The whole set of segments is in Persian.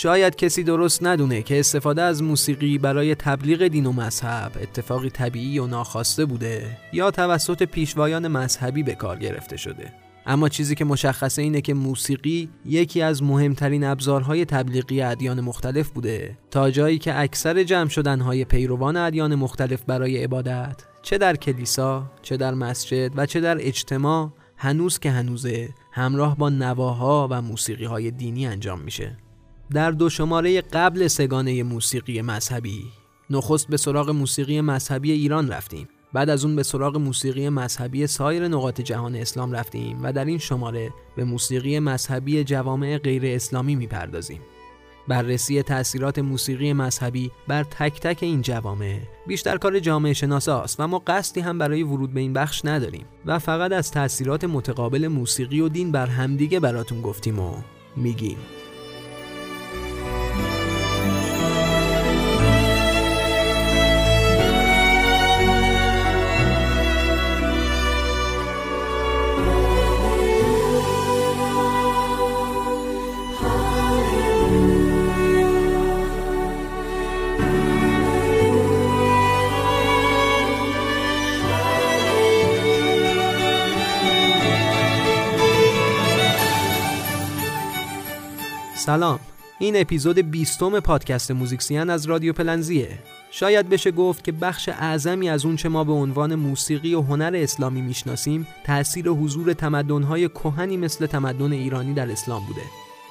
شاید کسی درست ندونه که استفاده از موسیقی برای تبلیغ دین و مذهب اتفاقی طبیعی و ناخواسته بوده یا توسط پیشوایان مذهبی به کار گرفته شده. اما چیزی که مشخصه اینه که موسیقی یکی از مهمترین ابزارهای تبلیغی ادیان مختلف بوده. تا جایی که اکثر جمع شدنهای پیروان ادیان مختلف برای عبادت چه در کلیسا، چه در مسجد و چه در اجتماع هنوز که هنوزه همراه با نواها و موسیقی های دینی انجام میشه. در دو شماره قبل سگانه موسیقی مذهبی. نخست به سراغ موسیقی مذهبی ایران رفتیم. بعد از اون به سراغ موسیقی مذهبی سایر نقاط جهان اسلام رفتیم و در این شماره به موسیقی مذهبی جوامع غیر اسلامی می‌پردازیم. بررسی تاثیرات موسیقی مذهبی بر تک تک این جوامع بیشتر کار جامعه شناساست و ما قصدی هم برای ورود به این بخش نداریم و فقط از تاثیرات متقابل موسیقی و دین بر همدیگه براتون گفتیم و میگیم. سلام. این اپیزود بیستم پادکست موزیکسیان از رادیو پلنزیه. شاید بشه گفت که بخش اعظمی از اون چه ما به عنوان موسیقی و هنر اسلامی می‌شناسیم تأثیر حضور تمدن‌های کهنی مثل تمدن ایرانی در اسلام بوده.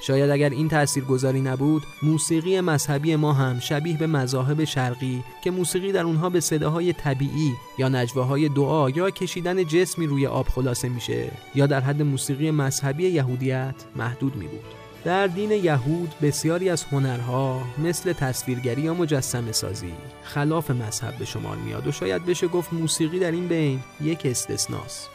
شاید اگر این تأثیر گذاری نبود موسیقی مذهبی ما هم شبیه به مذاهب شرقی که موسیقی در اونها به صداهای طبیعی یا نجواهای دعا یا کشیدن جسمی روی آب خلاصه میشه یا در حد موسیقی مذهبی یهودیت محدود می بود در دین یهود بسیاری از هنرها مثل تصویرگری یا مجسم سازی خلاف مذهب به شمار میاد و شاید بشه گفت موسیقی در این بین یک استثناست.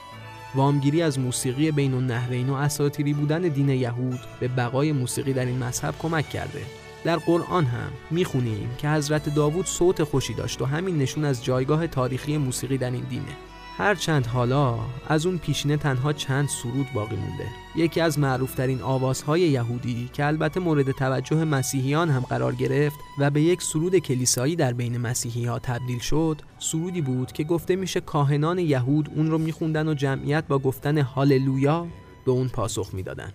وامگیری از موسیقی بین النهرین و اساطیری بودن دین یهود به بقای موسیقی در این مذهب کمک کرده. در قرآن هم می‌خونیم که حضرت داوود صوت خوشی داشت و همین نشون از جایگاه تاریخی موسیقی در این دینه. هرچند حالا از اون پیشینه تنها چند سرود باقی مونده. یکی از معروفترین آوازهای یهودی که البته مورد توجه مسیحیان هم قرار گرفت و به یک سرود کلیسایی در بین مسیحی ها تبدیل شد سرودی بود که گفته میشه کاهنان یهود اون رو میخوندن و جمعیت با گفتن هاللویا به اون پاسخ می‌دادن.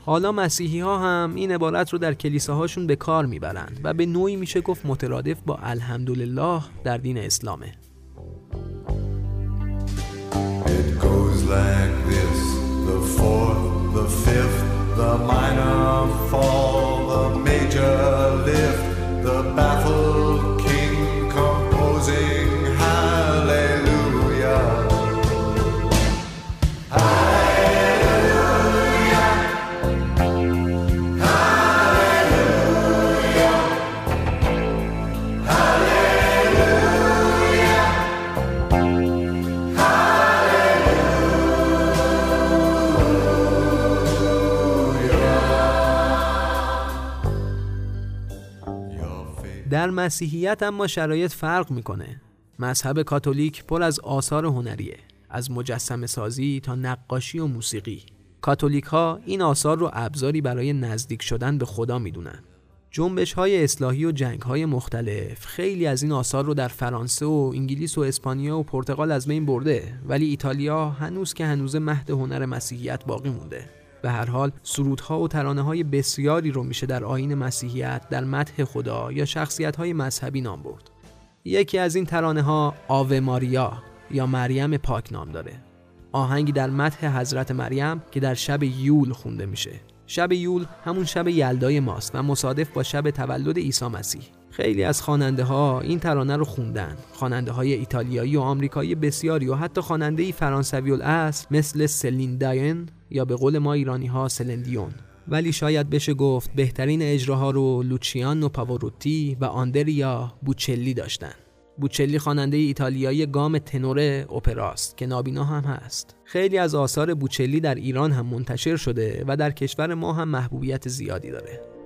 حالا مسیحی ها هم این عبارت رو در کلیساهاشون به کار می‌برند و به نوعی میشه گفت مترادف با الحمدلله در دین اسلامه. Like. مسیحیت اما شرایط فرق می‌کنه. مذهب کاتولیک پر از آثار هنریه از مجسم سازی تا نقاشی و موسیقی. کاتولیک ها این آثار رو ابزاری برای نزدیک شدن به خدا می‌دونن. جنبش های اصلاحی و جنگ های مختلف خیلی از این آثار رو در فرانسه و انگلیس و اسپانیا و پرتغال از بین برده ولی ایتالیا هنوز که هنوز مهد هنر مسیحیت باقی مونده. به هر حال سرودها و ترانه های بسیاری رو میشه در آین مسیحیت در مدح خدا یا شخصیت های مذهبی نام برد. یکی از این ترانه ها آوه ماریا یا مریم پاک نام داره. آهنگی در مدح حضرت مریم که در شب یول خونده میشه. شب یول همون شب یلدای ماست و مصادف با شب تولد عیسی مسیح. خیلی از خواننده ها این ترانه رو خوندن. خواننده های ایتالیایی و آمریکایی بسیاری و حتی خواننده فرانسوی الاصل مثل سلین داین یا به قول ما ایرانی ها سلندیون. ولی شاید بشه گفت بهترین اجراها رو لوچیانو پاوروتی و آندریا بوچلی داشتن. بوچلی خواننده ایتالیایی گام تنور اپراست که نابینا هم هست. خیلی از آثار بوچلی در ایران هم منتشر شده و در کشور ما هم محبوبیت زیادی داره.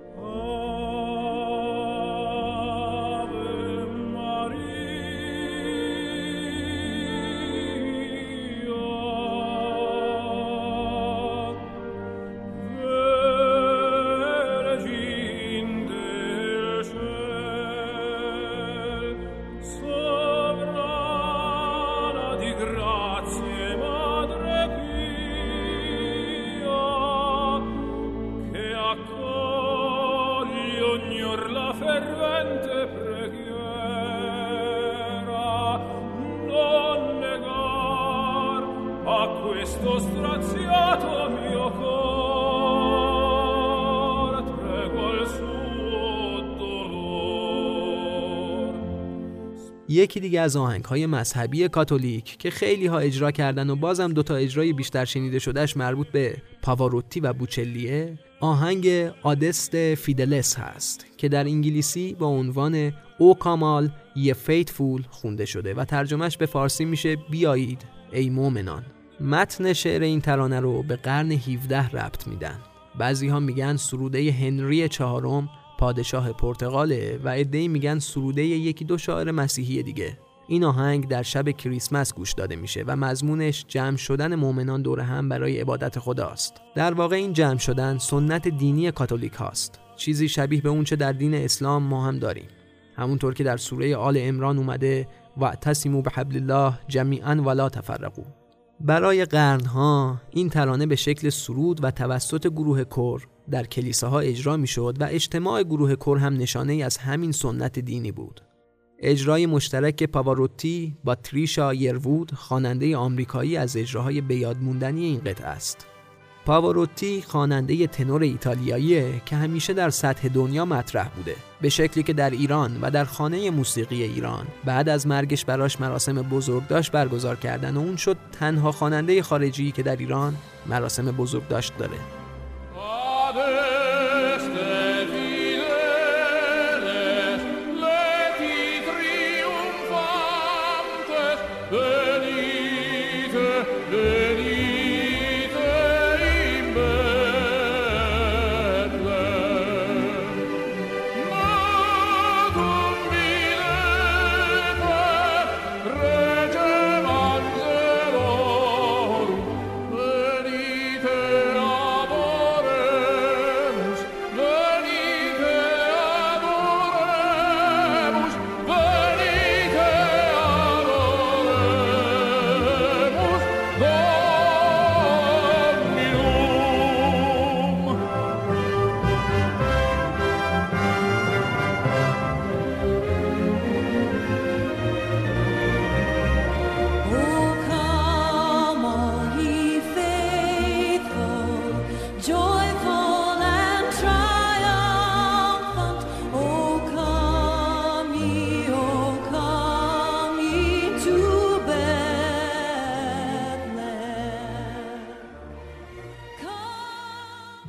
یکی دیگه از آهنگ های مذهبی کاتولیک که خیلی ها اجرا کردن و بازم دوتا اجرای بیشتر شنیده شدهش مربوط به پاواروتی و بوچلیه آهنگ آدست فیدلس هست که در انگلیسی با عنوان او کامال یه فیتفول خونده شده و ترجمهش به فارسی میشه بیایید ای مومنان متن شعر این ترانه رو به قرن 17 ربط میدن. بعضی ها میگن سروده هنری چهارم پادشاه پرتغاله و عده‌ای میگن سروده یکی دو شاعر مسیحی دیگه. این آهنگ در شب کریسمس گوش داده میشه و مضمونش جمع شدن مؤمنان دور هم برای عبادت خداست. در واقع این جمع شدن سنت دینی کاتولیک هاست. چیزی شبیه به اونچه در دین اسلام ما هم داریم. همونطور که در سوره آل امران اومده و تسیمو به حبل الله جمیعا ولا تفرقو برای قرنها این ترانه به شکل سرود و توسط گروه کور در کلیساها اجرا می‌شد و اجتماع گروه کور هم نشانه ای از همین سنت دینی بود. اجرای مشترک پاواروتی با تریشا یروود خواننده آمریکایی از اجراهای بیادموندنی این قطعه است. پاواروتی خواننده تنور ایتالیاییه که همیشه در سطح دنیا مطرح بوده. به شکلی که در ایران و در خانه موسیقی ایران بعد از مرگش براش مراسم بزرگداشت برگزار کردن و اون شد تنها خواننده خارجی که در ایران مراسم بزرگداشت داره.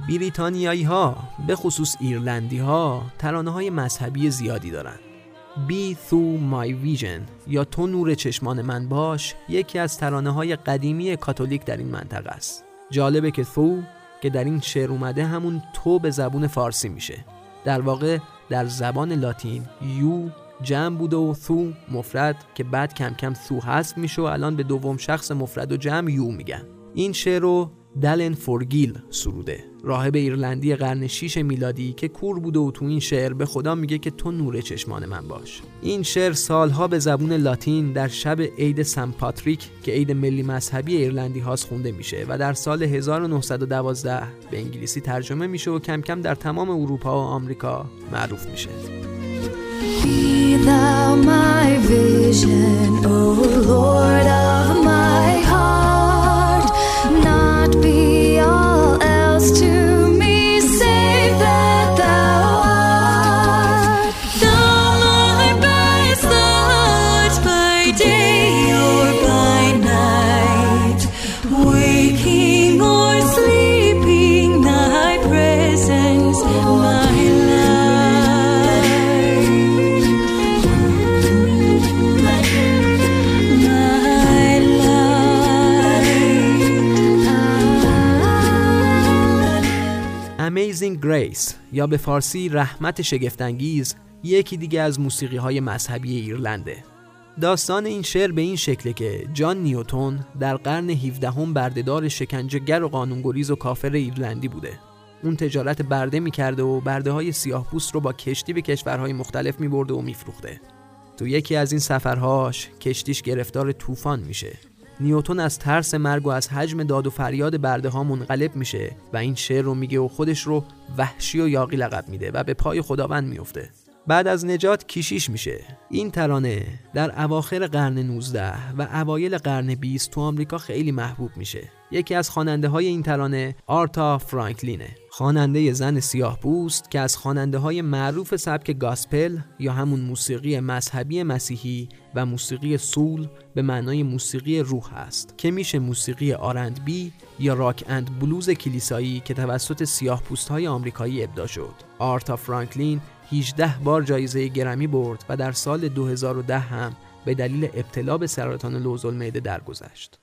بریتانیایی ها به خصوص ایرلندی ها ترانه های مذهبی زیادی دارند. Be Through My Vision یا تو نور چشمان من باش یکی از ترانه های قدیمی کاتولیک در این منطقه است. جالبه که ثو که در این شعر اومده همون تو به زبون فارسی میشه. در واقع در زبان لاتین یو جمع بوده و ثو مفرد که بعد کم کم ثو هست میشه و الان به دوم شخص مفرد و جمع یو میگن. این شعر رو دلن فورگیل سروده. راهب ایرلندی قرن 6 میلادی که کور بوده و تو این شعر به خدا میگه که تو نور چشمان من باش. این شعر سالها به زبون لاتین در شب عید سن پاتریک که عید ملی مذهبی ایرلندی هاست خونده میشه و در سال 1912 به انگلیسی ترجمه میشه و کم کم در تمام اروپا و آمریکا معروف میشه. Be thou my vision, O Lord of Grace یا به فارسی رحمت شگفتانگیز یکی دیگه از موسیقی های مذهبی ایرلنده. داستان این شعر به این شکله که جان نیوتون در قرن 17 هم بردهدار شکنجهگر و قانونگریز و کافر ایرلندی بوده. اون تجارت برده می‌کرده و برده های سیاه پوست رو با کشتی به کشورهای مختلف میبرده و میفروخته. تو یکی از این سفرهاش کشتیش گرفتار طوفان میشه. نیوتون از ترس مرگ و از حجم داد و فریاد برده ها منقلب میشه و این شعر رو میگه و خودش رو وحشی و یاقی لقب میده و به پای خداوند میفته. بعد از نجات کیشیش میشه. این ترانه در اواخر قرن 19 و اوایل قرن 20 تو آمریکا خیلی محبوب میشه. یکی از خواننده های این ترانه آرتا فرانکلینه. خواننده زن سیاه بوست که از خواننده های معروف سبک گاسپل یا همون موسیقی مذهبی مسیحی و موسیقی سول به معنای موسیقی روح است که میشه موسیقی آرند بی یا راک اند بلوز کلیسایی که توسط سیاه پوست های آمریکایی ابدا شد آرتا فرانکلین 18 بار جایزه گرمی برد و در سال 2010 هم به دلیل ابتلا به سرطان لوزالمعده درگذشت.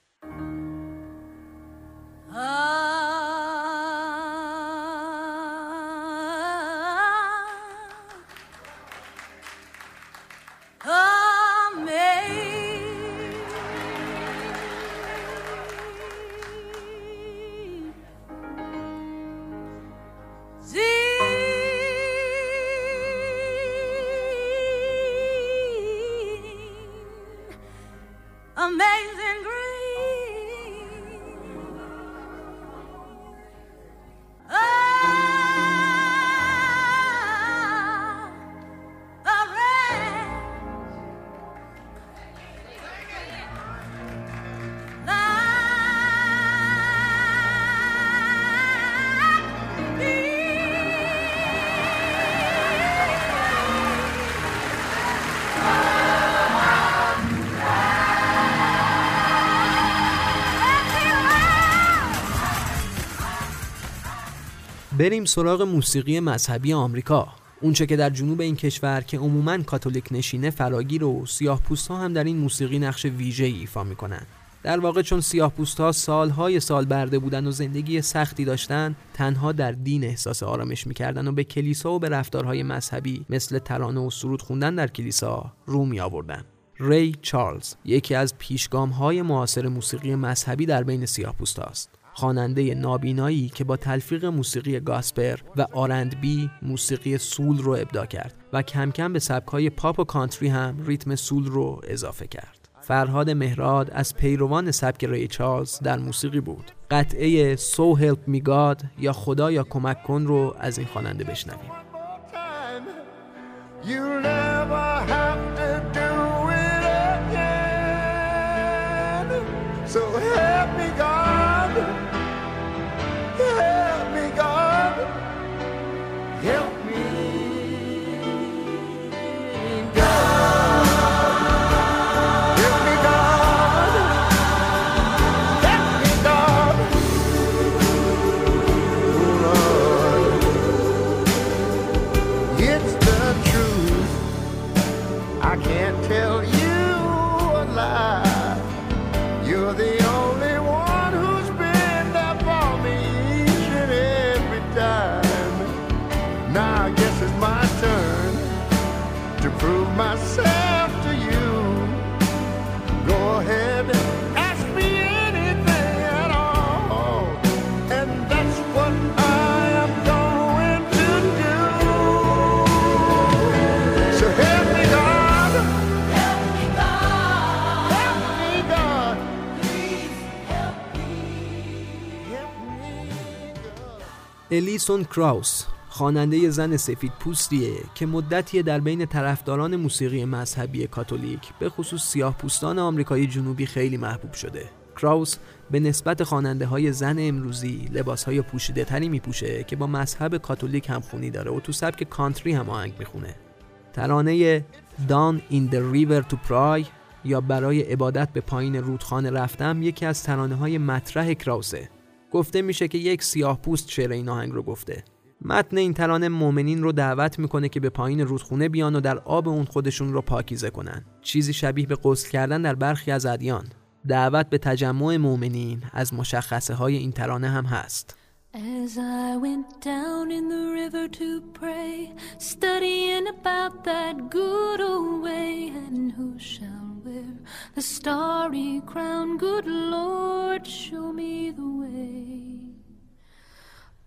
بریم سراغ موسیقی مذهبی آمریکا. اونچه که در جنوب این کشور که عموما کاتولیک نشینه فراگیر و سیاه پوست ها هم در این موسیقی نقش ویژه ایفا می‌کنن. در واقع چون سیاه پوست ها سالهای سال برده بودن و زندگی سختی داشتن تنها در دین احساس آرامش می‌کردن و به کلیسا و به رفتارهای مذهبی مثل ترانه و سرود خوندن در کلیسا رو می آوردن ری چارلز یکی از پیشگام های معاصر موسیقی مذهبی در بین سیاه‌هاست خواننده نابینایی که با تلفیق موسیقی gospel و R&B موسیقی soul رو ابداع کرد و کم کم به سبکهای پاپ و country هم ریتم soul رو اضافه کرد. فرهاد مهراد از پیروان سبک ری چارلز در موسیقی بود. قطعه So Help Me God یا خدا یا کمک کن رو از این خواننده بشنویم. myself to you. Go ahead and ask me anything at all. And that's what I am going to do. So help me, God. Help me, God. Help me, God. Please help me. Help me, God. Elison Krauss. خواننده زن سفید پوستیه که مدتیه در بین طرفداران موسیقی مذهبی کاتولیک به خصوص سیاه پوستان آمریکای جنوبی خیلی محبوب شده. کراوس به نسبت خواننده های زن امروزی لباس های پوشیده تری می پوشه که با مذهب کاتولیک هم خونی داره و تو سبک کانتری هم آهنگ می‌خونه. ترانه دان in the river to pray یا برای عبادت به پایین رودخانه رفتم یکی از ترانه های مطرح کراوسه گفته میشه که یک سیاه پوست شعر این آهنگ رو گفته متن این ترانه مؤمنین رو دعوت می‌کنه که به پایین رودخونه بیان و در آب اون خودشون رو پاکیزه کنن چیزی شبیه به غسل کردن در برخی از ادیان دعوت به تجمع مؤمنین از مشخصه های این ترانه هم هست As I went down in the river to pray, studying about that good old way, and who shall wear the starry crown? Good Lord, show me the way.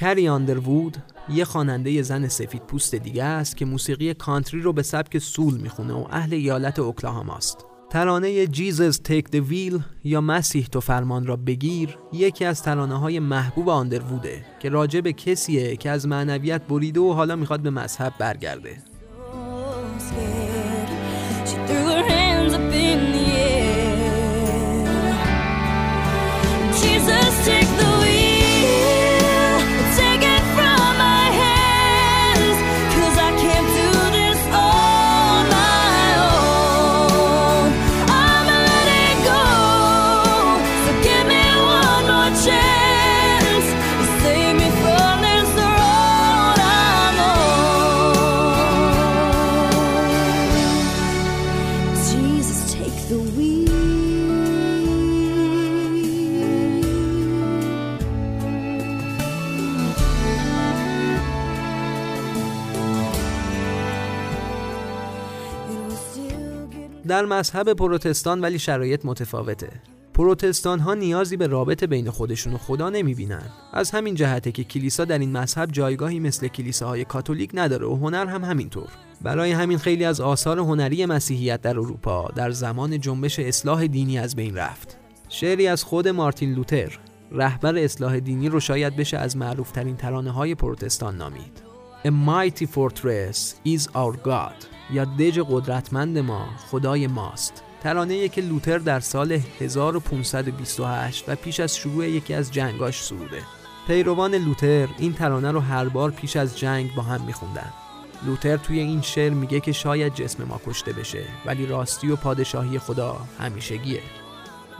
کری آندروود یه خواننده زن سفید پوست دیگه است که موسیقی کانتری رو به سبک سول می‌خونه و اهل ایالت اوکلاهاماست. ترانه Jesus Take the Wheel یا مسیح تو فرمان را بگیر یکی از ترانه های محبوب آندرووده که راجع به کسیه که از معنویت بریده و حالا می‌خواد به مذهب برگرده در مذهب پروتستان ولی شرایط متفاوته پروتستان ها نیازی به رابطه بین خودشون و خدا نمی بینن. از همین جهته که کلیسا در این مذهب جایگاهی مثل کلیساهای کاتولیک نداره و هنر هم همینطور. برای همین خیلی از آثار هنری مسیحیت در اروپا در زمان جنبش اصلاح دینی از بین رفت. شعری از خود مارتین لوتر رهبر اصلاح دینی رو شاید بشه از معروفترین ترانه های پروتستان نامید. A mighty fortress is our God یا دژ قدرتمند ما خدای ماست. ترانه که لوتر در سال 1528 و پیش از شروع یکی از جنگاش سروده. پیروان لوتر این ترانه رو هر بار پیش از جنگ با هم میخوندن. لوتر توی این شعر میگه که شاید جسم ما کشته بشه ولی راستی و پادشاهی خدا همیشگیه.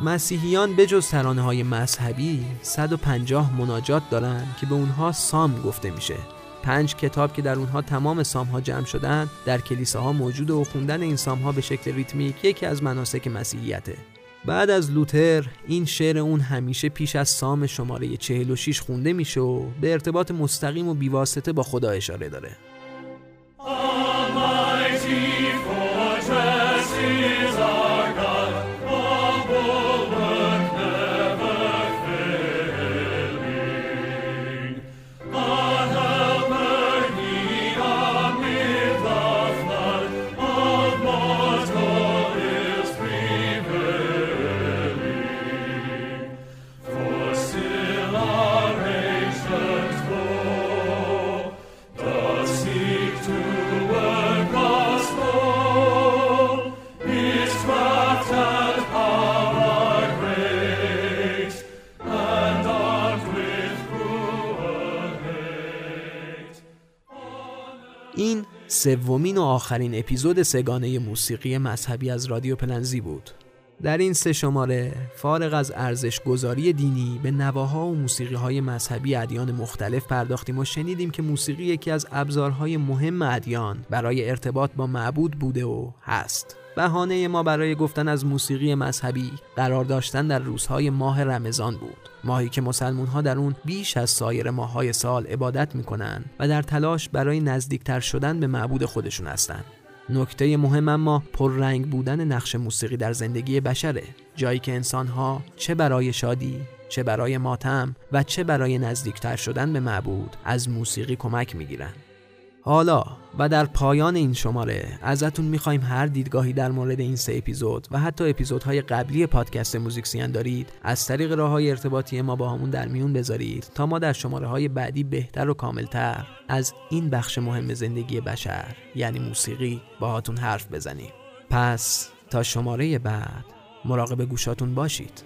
مسیحیان بجز ترانه های مذهبی 150 مناجات دارن که به اونها سام گفته میشه. پنج کتاب که در اونها تمام سام ها جمع شدن در کلیساها موجود و خوندن این سام ها به شکل ریتمیک یکی از مناسک مسیحیته. بعد از لوتر این شعر اون همیشه پیش از سام شماره 46 خونده میشه و به ارتباط مستقیم و بیواسطه با خدا اشاره داره. سومین و آخرین اپیزود سگانه موسیقی مذهبی از رادیو پلنزی بود. در این سه شماره فارغ از ارزش گذاری دینی به نواها و موسیقی های مذهبی ادیان مختلف پرداختیم و شنیدیم که موسیقی یکی از ابزارهای مهم ادیان برای ارتباط با معبود بوده و هست. بهانه ما برای گفتن از موسیقی مذهبی قرار داشتن در روزهای ماه رمضان بود. ماهی که مسلمون ها در اون بیش از سایر ماههای سال عبادت می‌کنن و در تلاش برای نزدیکتر شدن به معبود خودشون هستند نکته مهم اما پررنگ بودن نقش موسیقی در زندگی بشره. جایی که انسانها چه برای شادی چه برای ماتم و چه برای نزدیکتر شدن به معبود از موسیقی کمک می‌گیرن. حالا و در پایان این شماره ازتون می‌خوایم هر دیدگاهی در مورد این سه اپیزود و حتی اپیزودهای قبلی پادکست موزیکسیان دارید از طریق راه های ارتباطی ما با همون در میون بذارید تا ما در شماره های بعدی بهتر و کاملتر از این بخش مهم زندگی بشر یعنی موسیقی باهاتون حرف بزنیم. پس تا شماره بعد مراقب گوشاتون باشید.